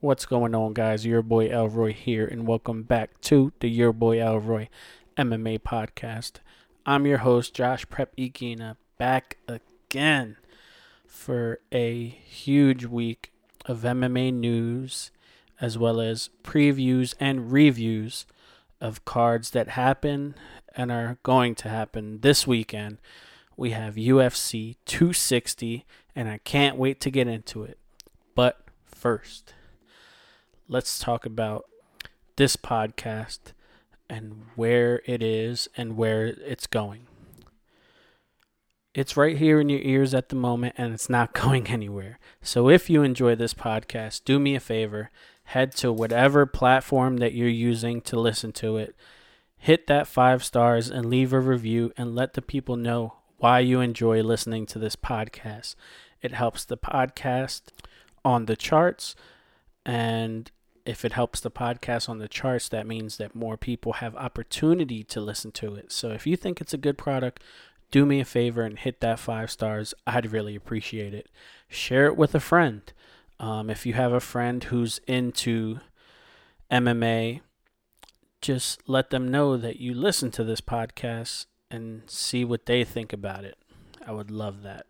What's going on, guys? Your boy Elroy here, and welcome back to the Your Boy Elroy MMA podcast. I'm your host, Josh Prep Iguina, back again for a huge week of MMA news, as well as previews and reviews of cards that happen and are going to happen this weekend. We have UFC 260, and I can't wait to get into it. But first, let's talk about this podcast and where it is and where it's going. It's right here in your ears at the moment and it's not going anywhere. So if you enjoy this podcast, do me a favor, head to whatever platform that you're using to listen to it. Hit that 5 stars and leave a review and let the people know why you enjoy listening to this podcast. It helps the podcast on the charts and if it helps the podcast on the charts, that means that more people have opportunity to listen to it. So if you think it's a good product, do me a favor and hit that five stars. I'd really appreciate it. Share it with a friend. Um, if you have a friend who's into MMA, just let them know that you listen to this podcast and see what they think about it. I would love that.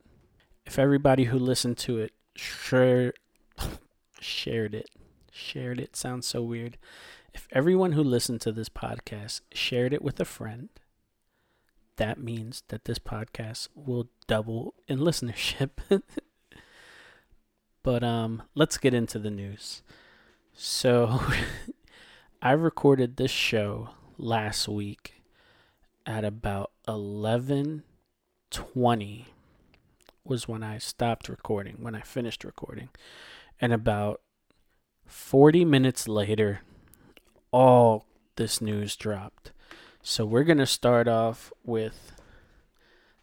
If everybody who listened to it sure shared it shared it sounds so weird. If everyone who listened to this podcast shared it with a friend, that means that this podcast will double in listenership. but um let's get into the news. So I recorded this show last week at about 11:20 was when I stopped recording, when I finished recording. And about 40 minutes later, all this news dropped. So we're going to start off with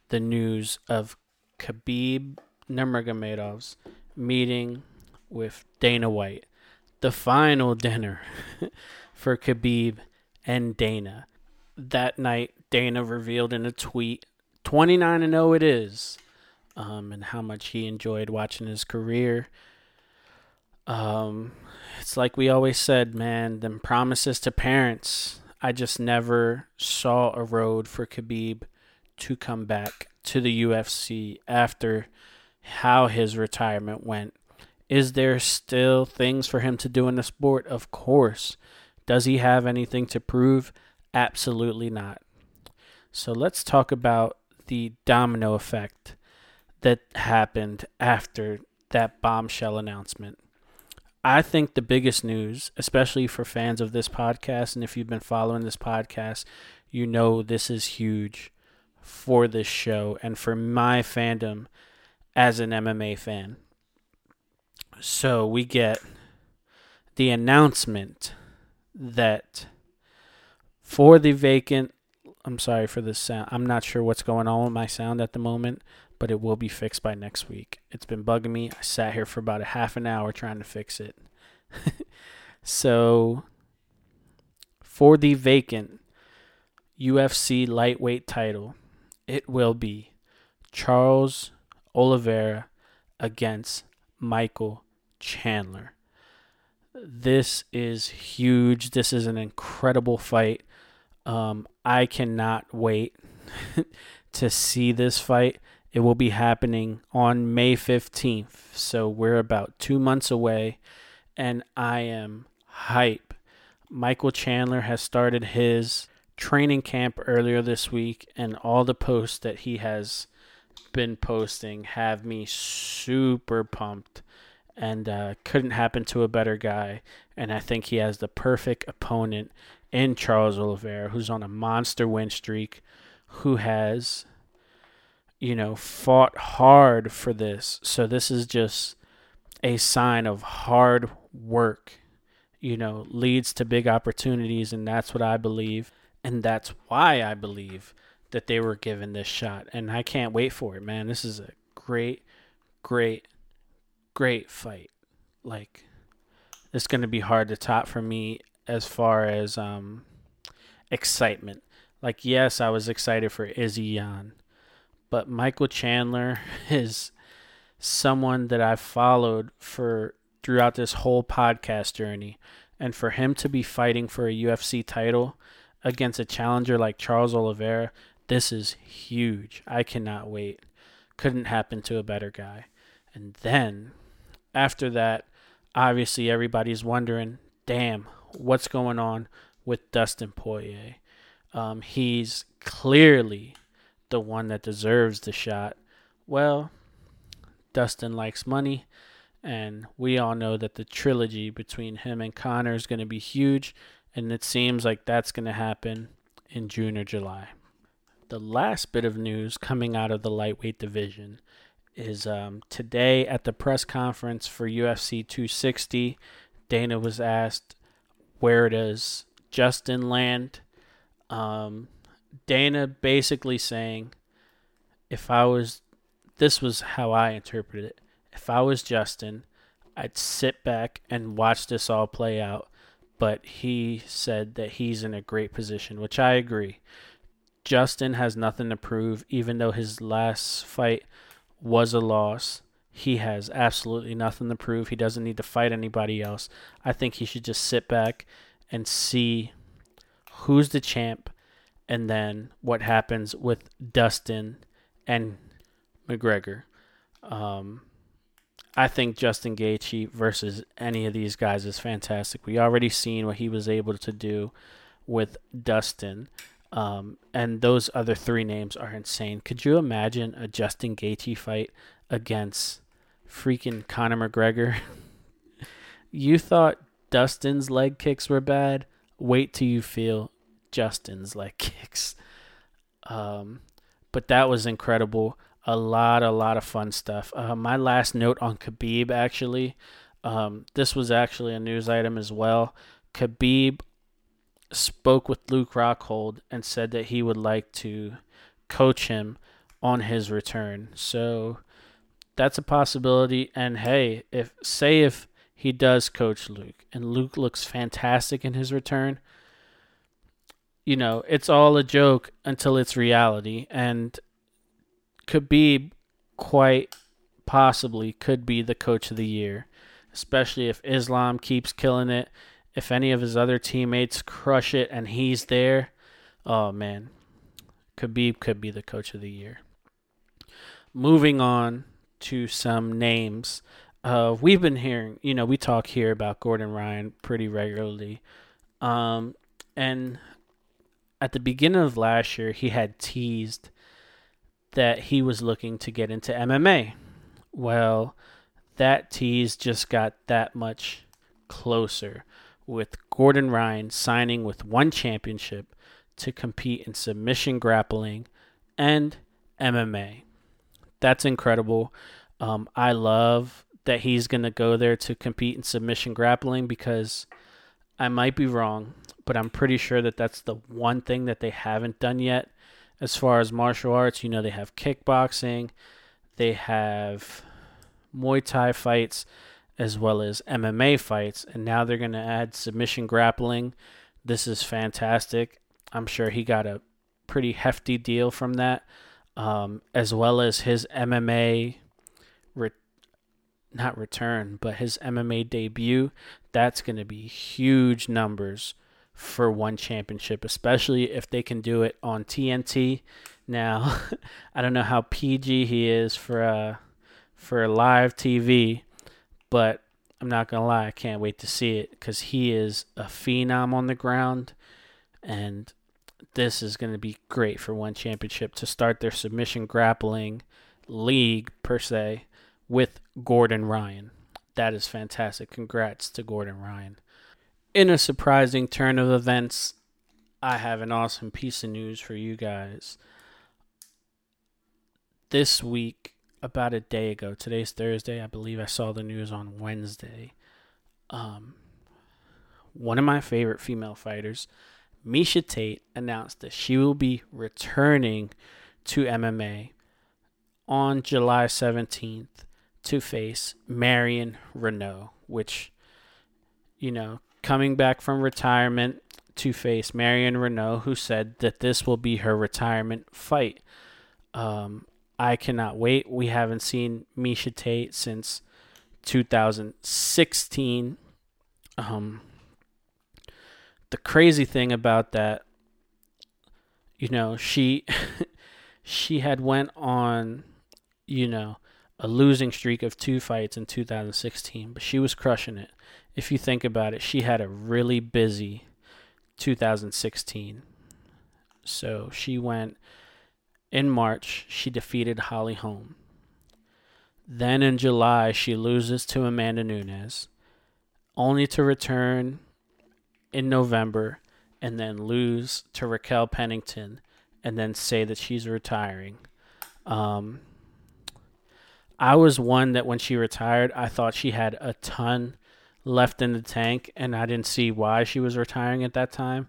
the news of Khabib Nurmagomedov's meeting with Dana White. The final dinner for Khabib and Dana. That night, Dana revealed in a tweet 29 and 0 it is, um, and how much he enjoyed watching his career. Um, it's like we always said, man, them promises to parents. I just never saw a road for Khabib to come back to the UFC after how his retirement went. Is there still things for him to do in the sport? Of course. Does he have anything to prove? Absolutely not. So let's talk about the domino effect that happened after that bombshell announcement. I think the biggest news, especially for fans of this podcast, and if you've been following this podcast, you know this is huge for this show and for my fandom as an MMA fan. So we get the announcement that for the vacant, I'm sorry for the sound. I'm not sure what's going on with my sound at the moment, but it will be fixed by next week. It's been bugging me. I sat here for about a half an hour trying to fix it. so, for the vacant UFC lightweight title, it will be Charles Oliveira against Michael Chandler. This is huge. This is an incredible fight. Um, I cannot wait to see this fight. It will be happening on May 15th. So we're about two months away, and I am hype. Michael Chandler has started his training camp earlier this week, and all the posts that he has been posting have me super pumped. And uh, couldn't happen to a better guy. And I think he has the perfect opponent in Charles Oliveira, who's on a monster win streak, who has you know, fought hard for this. So this is just a sign of hard work, you know, leads to big opportunities. And that's what I believe. And that's why I believe that they were given this shot. And I can't wait for it, man. This is a great, great, great fight. Like, it's going to be hard to top for me as far as um, excitement. Like, yes, I was excited for Izzy Jan but Michael Chandler is someone that I've followed for throughout this whole podcast journey. And for him to be fighting for a UFC title against a challenger like Charles Oliveira, this is huge. I cannot wait. Couldn't happen to a better guy. And then after that, obviously everybody's wondering, damn, what's going on with Dustin Poirier? Um, he's clearly the one that deserves the shot. Well, Dustin likes money, and we all know that the trilogy between him and Conor is going to be huge, and it seems like that's going to happen in June or July. The last bit of news coming out of the lightweight division is um, today at the press conference for UFC 260, Dana was asked where does Justin land. Um, Dana basically saying, if I was, this was how I interpreted it. If I was Justin, I'd sit back and watch this all play out. But he said that he's in a great position, which I agree. Justin has nothing to prove, even though his last fight was a loss. He has absolutely nothing to prove. He doesn't need to fight anybody else. I think he should just sit back and see who's the champ and then what happens with Dustin and McGregor. Um, I think Justin Gaethje versus any of these guys is fantastic. We already seen what he was able to do with Dustin. Um, and those other three names are insane. Could you imagine a Justin Gaethje fight against freaking Conor McGregor? you thought Dustin's leg kicks were bad? Wait till you feel Justin's leg kicks. Um, but that was incredible. A lot, a lot of fun stuff. Uh, my last note on Khabib, actually, um, this was actually a news item as well. Khabib spoke with Luke Rockhold and said that he would like to coach him on his return. So that's a possibility. And hey, if say if he does coach Luke and Luke looks fantastic in his return, you know, it's all a joke until it's reality. And Khabib quite possibly could be the coach of the year, especially if Islam keeps killing it if any of his other teammates crush it and he's there, oh man, Khabib could be the coach of the year. Moving on to some names. Uh, we've been hearing, you know, we talk here about Gordon Ryan pretty regularly. Um, and at the beginning of last year, he had teased that he was looking to get into MMA. Well, that tease just got that much closer with Gordon Ryan signing with one championship to compete in submission grappling and MMA. That's incredible. Um, I love that he's going to go there to compete in submission grappling because I might be wrong, but I'm pretty sure that that's the one thing that they haven't done yet as far as martial arts. You know, they have kickboxing, they have Muay Thai fights as well as MMA fights, and now they're going to add submission grappling. This is fantastic. I'm sure he got a pretty hefty deal from that, um, as well as his MMA, not return, but his MMA debut. That's going to be huge numbers for one championship, especially if they can do it on TNT. Now, I don't know how PG he is for uh, for live TV, but I'm not gonna lie, I can't wait to see it because he is a phenom on the ground, and this is gonna be great for one championship to start their submission grappling league per se with Gordon Ryan. That is fantastic. Congrats to Gordon Ryan. In a surprising turn of events, I have an awesome piece of news for you guys. This week, about a day ago. Today's Thursday. I believe I saw the news on Wednesday. Um, one of my favorite female fighters, Miesha Tate, announced that she will be returning to MMA on July 17th to face Marion Reneau, which, you know, coming back from retirement to face Marion Reneau, who said that this will be her retirement fight. Um, I cannot wait. We haven't seen Miesha Tate since 2016. Um, the crazy thing about that, you know, she she had went on, you know, a losing streak of two fights in 2016, but she was crushing it. If you think about it, she had a really busy 2016. So she went in March, she defeated Holly Holm. Then in July, she loses to Amanda Nunes, only to return in November and then lose to Raquel Pennington and then say that she's retiring. Um, I was one that when she retired, I thought she had a ton left in the tank, and I didn't see why she was retiring at that time,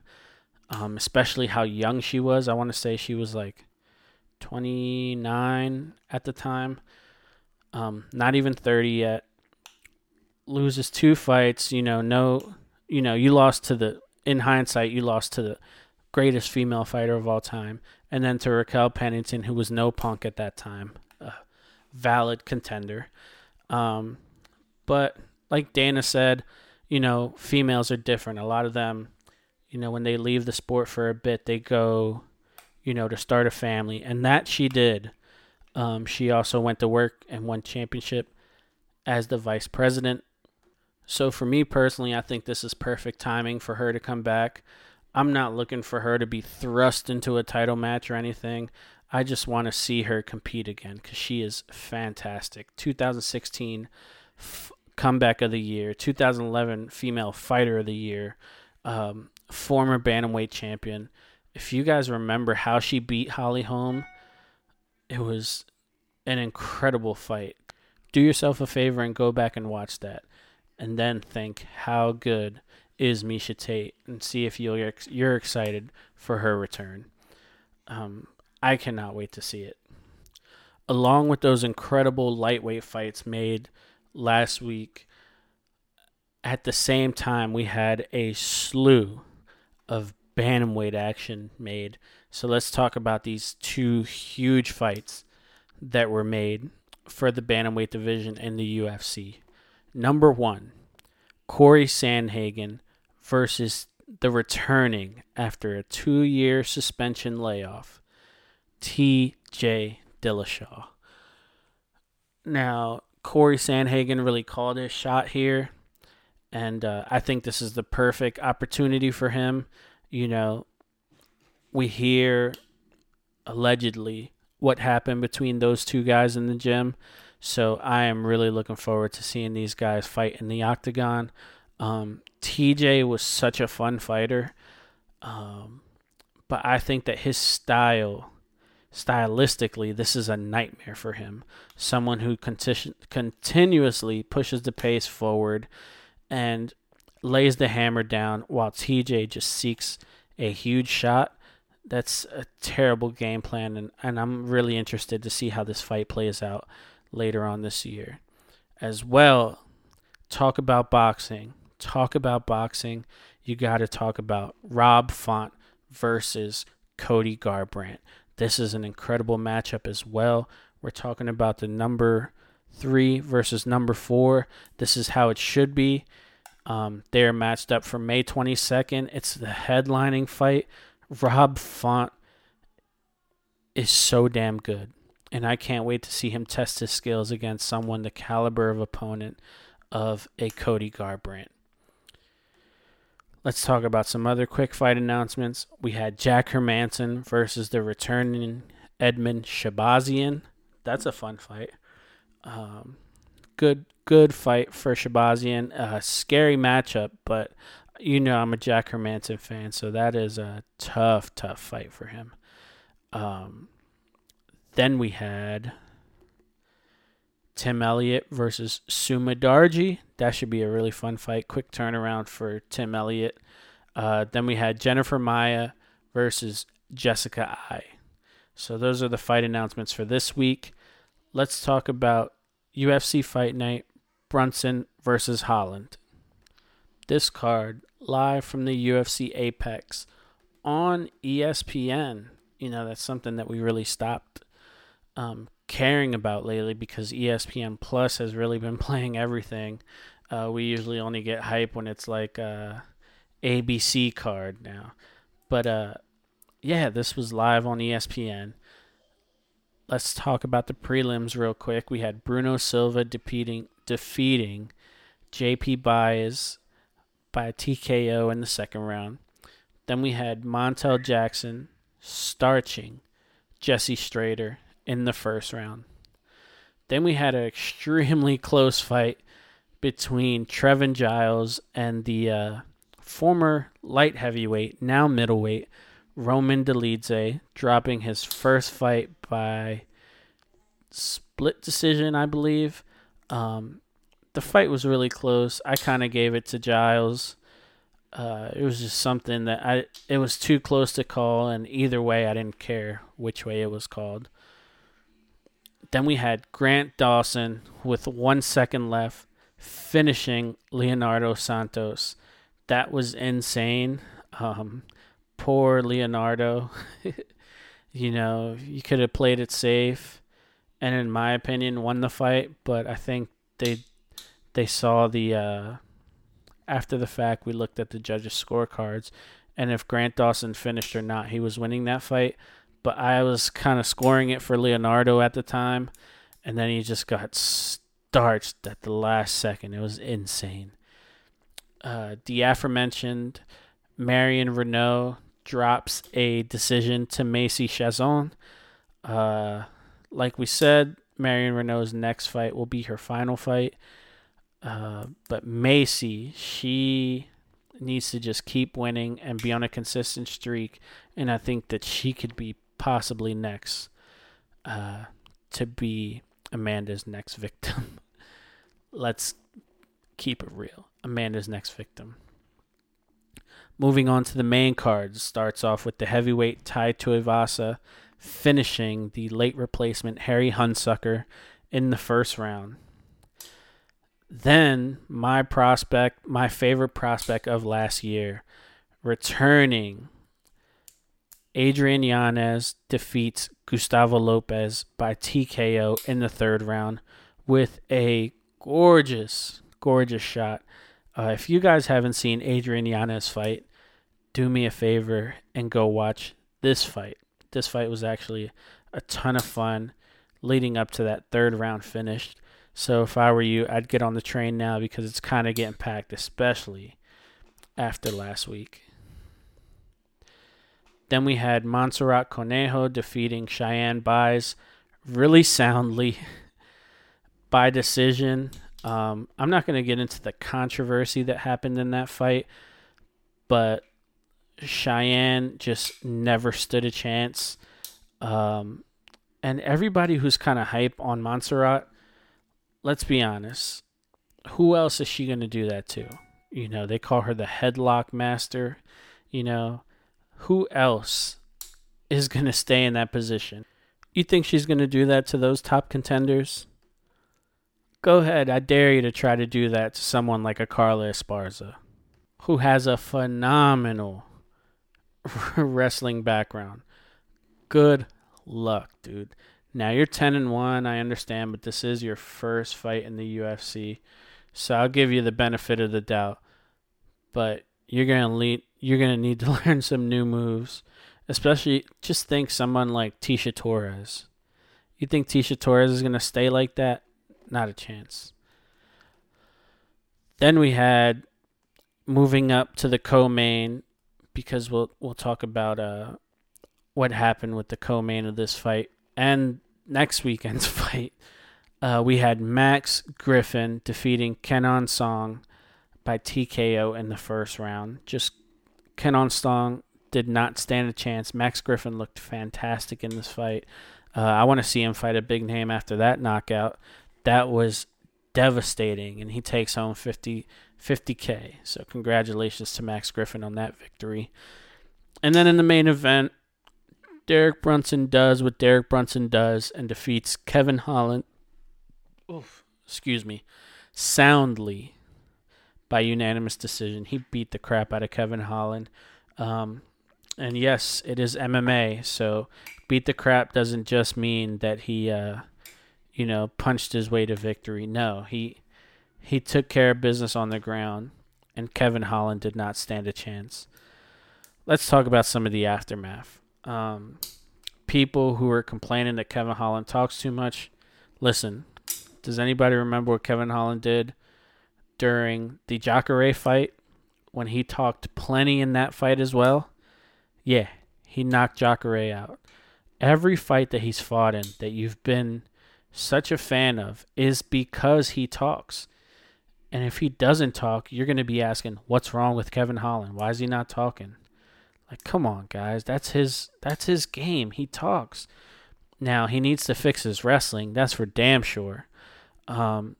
um, especially how young she was. I want to say she was like 29 at the time, um, not even 30 yet. Loses two fights, you know, no, you know, you lost to the, in hindsight, you lost to the greatest female fighter of all time, and then to Raquel Pennington, who was no punk at that time, valid contender. Um, but like Dana said, you know, females are different. A lot of them, you know, when they leave the sport for a bit, they go you know, to start a family, and that she did. Um, she also went to work and one championship as the vice president. So for me personally, I think this is perfect timing for her to come back. I'm not looking for her to be thrust into a title match or anything. I just want to see her compete again because she is fantastic. 2016 f- comeback of the year, 2011 female fighter of the year, um, former bantamweight champion if you guys remember how she beat Holly Holm, it was an incredible fight. Do yourself a favor and go back and watch that, and then think how good is Miesha Tate, and see if you're you're excited for her return. Um, I cannot wait to see it. Along with those incredible lightweight fights made last week, at the same time we had a slew of bantamweight action made. So let's talk about these two huge fights that were made for the bantamweight division in the UFC. Number one, Corey Sandhagen versus the returning after a two year suspension layoff, TJ Dillashaw. Now, Corey Sandhagen really called his shot here, and uh, I think this is the perfect opportunity for him you know, we hear allegedly what happened between those two guys in the gym. So I am really looking forward to seeing these guys fight in the octagon. Um, TJ was such a fun fighter, um, but I think that his style, stylistically, this is a nightmare for him. Someone who conti- continuously pushes the pace forward and lays the hammer down while TJ just seeks a huge shot. That's a terrible game plan, and, and I'm really interested to see how this fight plays out later on this year. As well, talk about boxing. Talk about boxing. You got to talk about Rob Font versus Cody Garbrandt. This is an incredible matchup as well. We're talking about the number three versus number four. This is how it should be. Um, they're matched up for May 22nd. It's the headlining fight. Rob Font is so damn good. And I can't wait to see him test his skills against someone the caliber of opponent of a Cody Garbrandt. Let's talk about some other quick fight announcements. We had Jack Hermansson versus the returning Edmen Shahbazyan. That's a fun fight. Um, good good fight for Shahbazyan. A scary matchup, but you know I'm a Jack Hermansson fan, so that is a tough, tough fight for him. Um, then we had Tim Elliott versus Sumudaerji. That should be a really fun fight. Quick turnaround for Tim Elliott. Uh, then we had Jennifer Maia versus Jessica Eye. So those are the fight announcements for this week. Let's talk about UFC Fight Night Brunson versus Holland. This card live from the UFC Apex on ESPN. You know, that's something that we really stopped um, caring about lately because ESPN Plus has really been playing everything. Uh, we usually only get hype when it's like a ABC card now, but uh, yeah, this was live on ESPN. Let's talk about the prelims real quick. We had Bruno Silva defeating defeating JP Buys by TKO in the second round. Then we had Montel Jackson starching Jesse Strader in the first round. Then we had an extremely close fight between Trevin Giles and the uh, former light heavyweight, now middleweight, Roman Dolidze, dropping his first fight by split decision, I believe. Um, the fight was really close. I kind of gave it to Giles. Uh, it was just something that I it was too close to call, and either way, I didn't care which way it was called. Then we had Grant Dawson with one second left finishing Leonardo Santos. That was insane. Um, poor Leonardo. you know, you could have played it safe, and in my opinion, won the fight. But I think they they saw the uh, after the fact. We looked at the judges' scorecards, and if Grant Dawson finished or not, he was winning that fight. But I was kind of scoring it for Leonardo at the time, and then he just got starched at the last second. It was insane. Uh, the aforementioned Marion Reneau drops a decision to Macy Chiasson. Uh, like we said, Marion Reneau's next fight will be her final fight. Uh, but Macy, she needs to just keep winning and be on a consistent streak. And I think that she could be possibly next uh, to be Amanda's next victim. let's keep it real. Amanda's next victim. Moving on to the main cards, starts off with the heavyweight Tai Tuivasa finishing the late replacement Harry Hunsucker in the first round. Then my prospect, my favorite prospect of last year, returning Adrian Yanez defeats Gustavo Lopez by TKO in the third round with a gorgeous, gorgeous shot. Uh, if you guys haven't seen Adrian Yanez fight, do me a favor and go watch this fight. This fight was actually a ton of fun leading up to that third round finish. So if I were you, I'd get on the train now because it's kind of getting packed, especially after last week. Then we had Montserrat Conejo defeating Cheyenne Buys really soundly. by decision. Um, I'm not going to get into the controversy that happened in that fight, but Cheyenne just never stood a chance. Um, and everybody who's kind of hype on Montserrat, let's be honest, who else is she going to do that to? You know, they call her the headlock master. You know, who else is going to stay in that position? You think she's going to do that to those top contenders? Go ahead. I dare you to try to do that to someone like a Carla Esparza, who has a phenomenal wrestling background. Good luck, dude. Now you're 10 and 1, I understand, but this is your first fight in the UFC. So I'll give you the benefit of the doubt. But you're to lead you're to need to learn some new moves. Especially just think someone like Tecia Torres. You think Tecia Torres is to stay like that? Not a chance. Then we had moving up to the co-main because we'll we'll talk about uh what happened with the co-main of this fight and next weekend's fight. Uh, we had Max Griffin defeating Kenan Song by TKO in the first round. Just Kenan Song did not stand a chance. Max Griffin looked fantastic in this fight. Uh, I want to see him fight a big name after that knockout that was devastating, and he takes home 50, 50K. So, congratulations to Max Griffin on that victory. And then in the main event, Derek Brunson does what Derek Brunson does and defeats Kevin Holland. Oof, excuse me, soundly by unanimous decision. He beat the crap out of Kevin Holland. Um, and yes, it is MMA, so beat the crap doesn't just mean that he uh, you know, punched his way to victory. No, he he took care of business on the ground, and Kevin Holland did not stand a chance. Let's talk about some of the aftermath. Um, people who are complaining that Kevin Holland talks too much, listen. Does anybody remember what Kevin Holland did during the Jacare fight when he talked plenty in that fight as well? Yeah, he knocked Jacare out. Every fight that he's fought in that you've been such a fan of is because he talks. And if he doesn't talk, you're going to be asking, "What's wrong with Kevin Holland? Why is he not talking?" Like, come on, guys. That's his that's his game. He talks. Now, he needs to fix his wrestling. That's for damn sure. Um,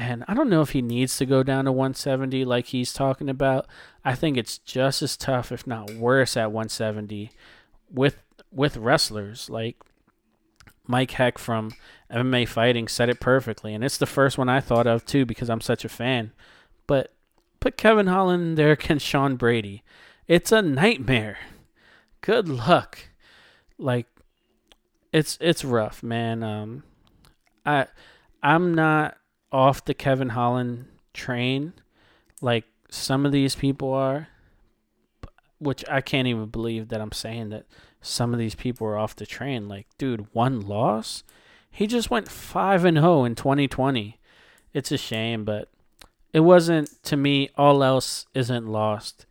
and I don't know if he needs to go down to 170 like he's talking about. I think it's just as tough, if not worse, at 170 with with wrestlers like Mike Heck from MMA Fighting said it perfectly, and it's the first one I thought of too because I'm such a fan. But put Kevin Holland there against Sean Brady. It's a nightmare. Good luck. Like it's it's rough, man. Um I I'm not off the Kevin Holland train like some of these people are, which I can't even believe that I'm saying that some of these people are off the train. Like, dude, one loss? He just went 5 and 0 in 2020. It's a shame, but it wasn't to me all else isn't lost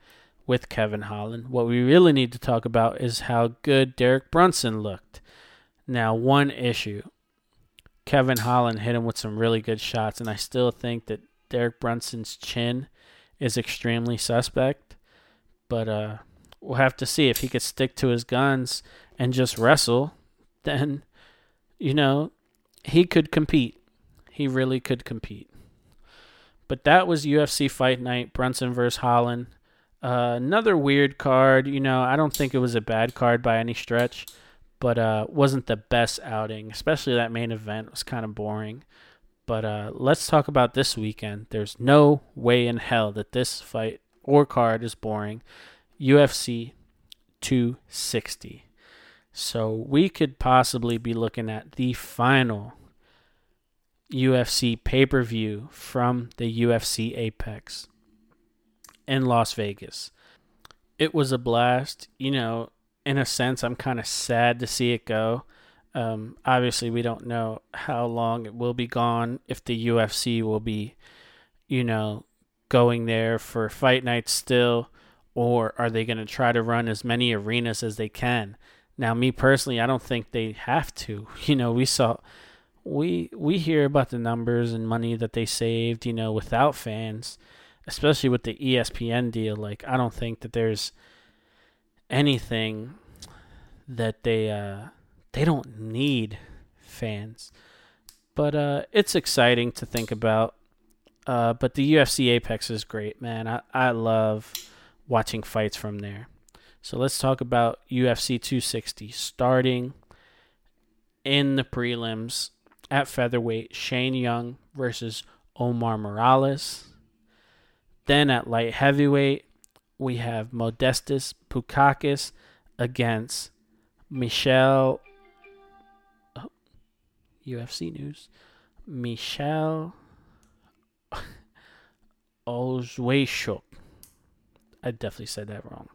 with Kevin Holland. What we really need to talk about is how good Derek Brunson looked. Now, one issue. Kevin Holland hit him with some really good shots, and I still think that Derek Brunson's chin is extremely suspect. But uh, we'll have to see if he could stick to his guns and just wrestle. Then, you know, he could compete. He really could compete. But that was UFC Fight Night, Brunson versus Holland. Uh, another weird card. You know, I don't think it was a bad card by any stretch, but uh, wasn't the best outing. Especially that main event was kind of boring. But uh, let's talk about this weekend. There's no way in hell that this fight or card is boring. UFC 260. So we could possibly be looking at the final UFC pay per view from the UFC Apex in Las Vegas. It was a blast. You know, in a sense, I'm kind of sad to see it go. Um, obviously, we don't know how long it will be gone, if the UFC will be, you know, going there for fight nights still, or are they going to try to run as many arenas as they can? Now, me personally, I don't think they have to. You know, we saw, we we hear about the numbers and money that they saved, you know, without fans, especially with the ESPN deal. Like, I don't think that there's anything that they uh they don't need fans. But uh, it's exciting to think about. Uh, but the UFC Apex is great, man. I, I love watching fights from there. So let's talk about UFC 260 starting in the prelims at featherweight Shane Young versus Omar Morales. Then at light heavyweight, we have Modestus Pukakis against Michelle UFC uh, news. Michelle Ozweshuk. I definitely said that wrong.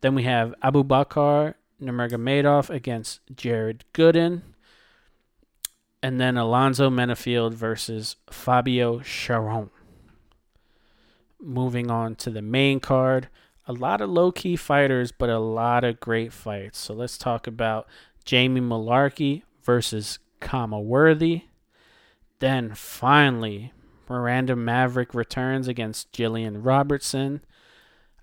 Then we have Abu Bakar Nurmagomedov against Jared Gooden. And then Alonzo Menifield versus Fabio Cherant. Moving on to the main card. A lot of low key fighters, but a lot of great fights. So let's talk about Jamie Mullarkey versus Khama Worthy. Then finally, Miranda Maverick returns against Jillian Robertson.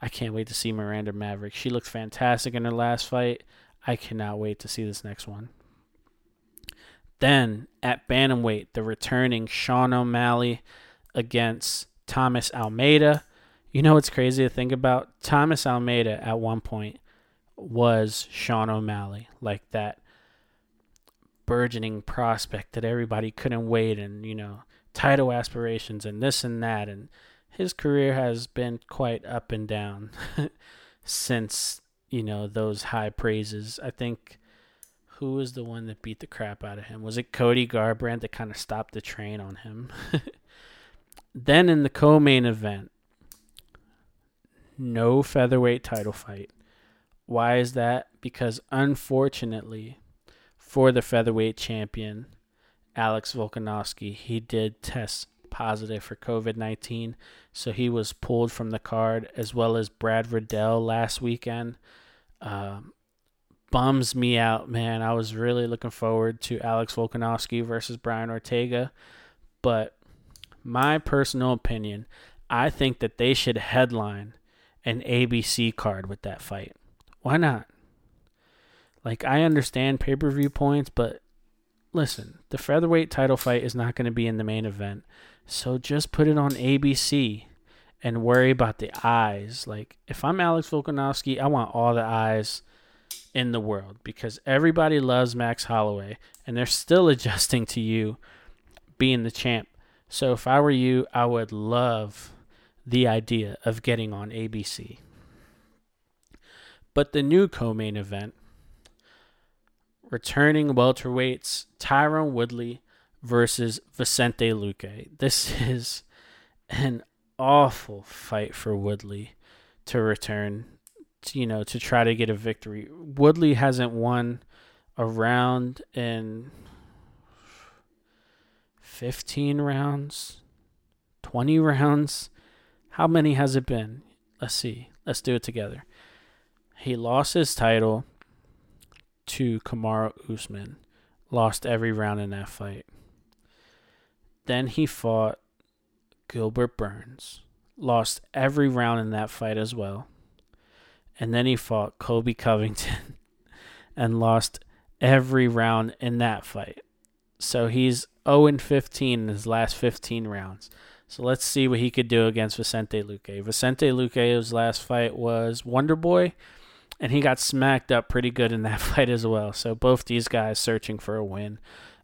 I can't wait to see Miranda Maverick. She looked fantastic in her last fight. I cannot wait to see this next one. Then at Bantamweight, the returning Sean O'Malley against Thomas Almeida. You know what's crazy to think about? Thomas Almeida at one point was Sean O'Malley, like that burgeoning prospect that everybody couldn't wait and you know title aspirations and this and that and his career has been quite up and down since you know those high praises i think who was the one that beat the crap out of him? Was it Cody Garbrandt that kind of stopped the train on him? then in the co-main event, no featherweight title fight. Why is that? Because unfortunately, for the featherweight champion, Alex Volkanovski, he did test positive for COVID 19, so he was pulled from the card, as well as Brad Riddell last weekend. Um, bums me out, man. I was really looking forward to Alex Volkanovski versus Brian Ortega, but my personal opinion, I think that they should headline an ABC card with that fight. Why not? Like, I understand pay per view points, but listen, the featherweight title fight is not going to be in the main event. So just put it on ABC and worry about the eyes. Like, if I'm Alex Volkanovski, I want all the eyes in the world because everybody loves Max Holloway and they're still adjusting to you being the champ. So if I were you, I would love the idea of getting on ABC. But the new co-main event, returning welterweights Tyrone Woodley versus Vicente Luque. This is an awful fight for Woodley to return, to, you know, to try to get a victory. Woodley hasn't won a round in 15 rounds, 20 rounds. How many has it been? Let's see. Let's do it together. He lost his title to Kamaru Usman. Lost every round in that fight. Then he fought Gilbert Burns. Lost every round in that fight as well. And then he fought Colby Covington and lost every round in that fight. So he's 0 15 in his last 15 rounds. So let's see what he could do against Vicente Luque. Vicente Luque's last fight was Wonder Boy, and he got smacked up pretty good in that fight as well. So both these guys searching for a win.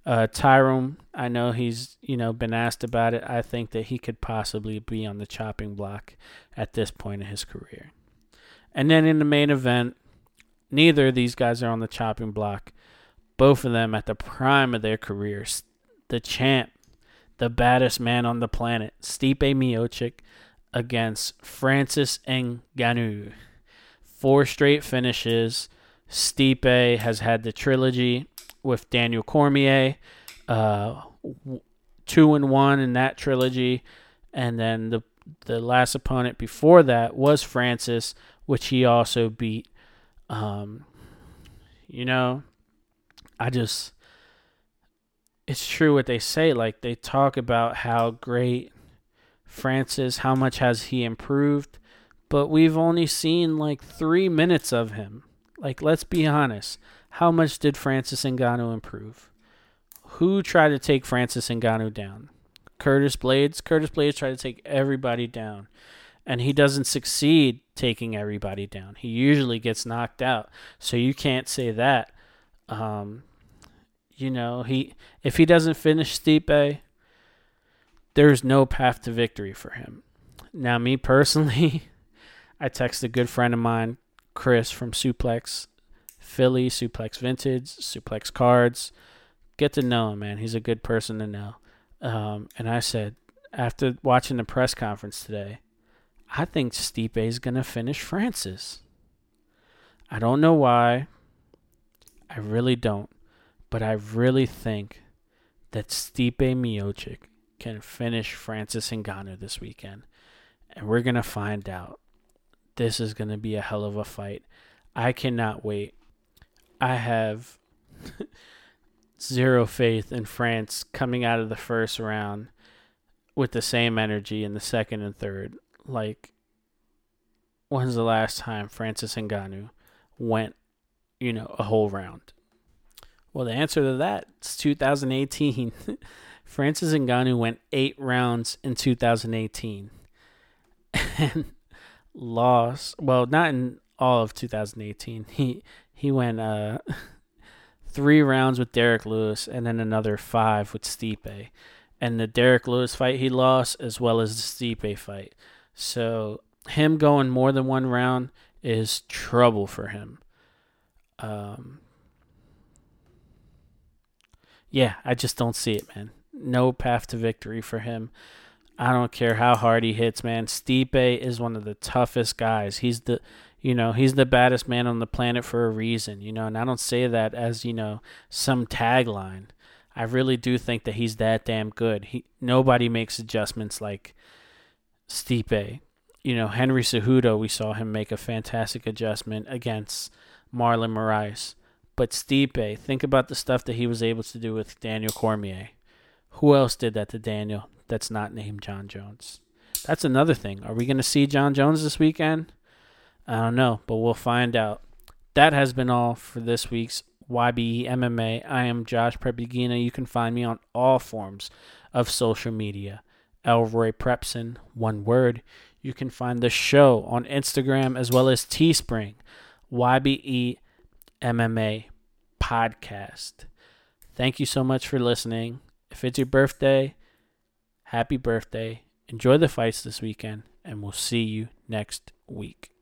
Uh, Tyrone, I know he's you know been asked about it. I think that he could possibly be on the chopping block at this point in his career. And then in the main event, neither of these guys are on the chopping block. Both of them at the prime of their careers. The champ, the baddest man on the planet, Stipe Miocic, against Francis Ngannou. Four straight finishes. Stipe has had the trilogy with Daniel Cormier, uh, two and one in that trilogy, and then the the last opponent before that was Francis, which he also beat. Um, you know, I just it's true what they say. Like they talk about how great Francis, how much has he improved, but we've only seen like three minutes of him. Like let's be honest, how much did Francis Ngannou improve? Who tried to take Francis Ngannou down? Curtis Blaydes. Curtis Blaydes tried to take everybody down, and he doesn't succeed taking everybody down. He usually gets knocked out. So you can't say that. Um, you know, he if he doesn't finish Stipe, there's no path to victory for him. Now, me personally, I text a good friend of mine, Chris from Suplex Philly, Suplex Vintage, Suplex Cards. Get to know him, man. He's a good person to know. Um, and I said, after watching the press conference today, I think Stipe is going to finish Francis. I don't know why. I really don't. But I really think that Stipe Miocic can finish Francis Ngannou this weekend. And we're going to find out. This is going to be a hell of a fight. I cannot wait. I have zero faith in France coming out of the first round with the same energy in the second and third. Like, when's the last time Francis Ngannou went, you know, a whole round? Well, the answer to that is 2018. Francis Ngannou went eight rounds in 2018 and lost. Well, not in all of 2018. He he went uh, three rounds with Derrick Lewis and then another five with Stipe. And the Derrick Lewis fight he lost, as well as the Stipe fight. So him going more than one round is trouble for him. Um, yeah, I just don't see it, man. No path to victory for him. I don't care how hard he hits, man. Stipe is one of the toughest guys. He's the you know, he's the baddest man on the planet for a reason, you know, and I don't say that as, you know, some tagline. I really do think that he's that damn good. He nobody makes adjustments like Stipe. You know, Henry Cejudo, we saw him make a fantastic adjustment against Marlon Moraes. But Stipe, think about the stuff that he was able to do with Daniel Cormier. Who else did that to Daniel that's not named Jon Jones? That's another thing. Are we going to see Jon Jones this weekend? I don't know, but we'll find out. That has been all for this week's YBE MMA. I am Josh Prep Iguina. You can find me on all forms of social media. Elroy Prepson, one word. You can find the show on Instagram as well as Teespring, YBE MMA podcast. Thank you so much for listening. If it's your birthday, happy birthday. Enjoy the fights this weekend, and we'll see you next week.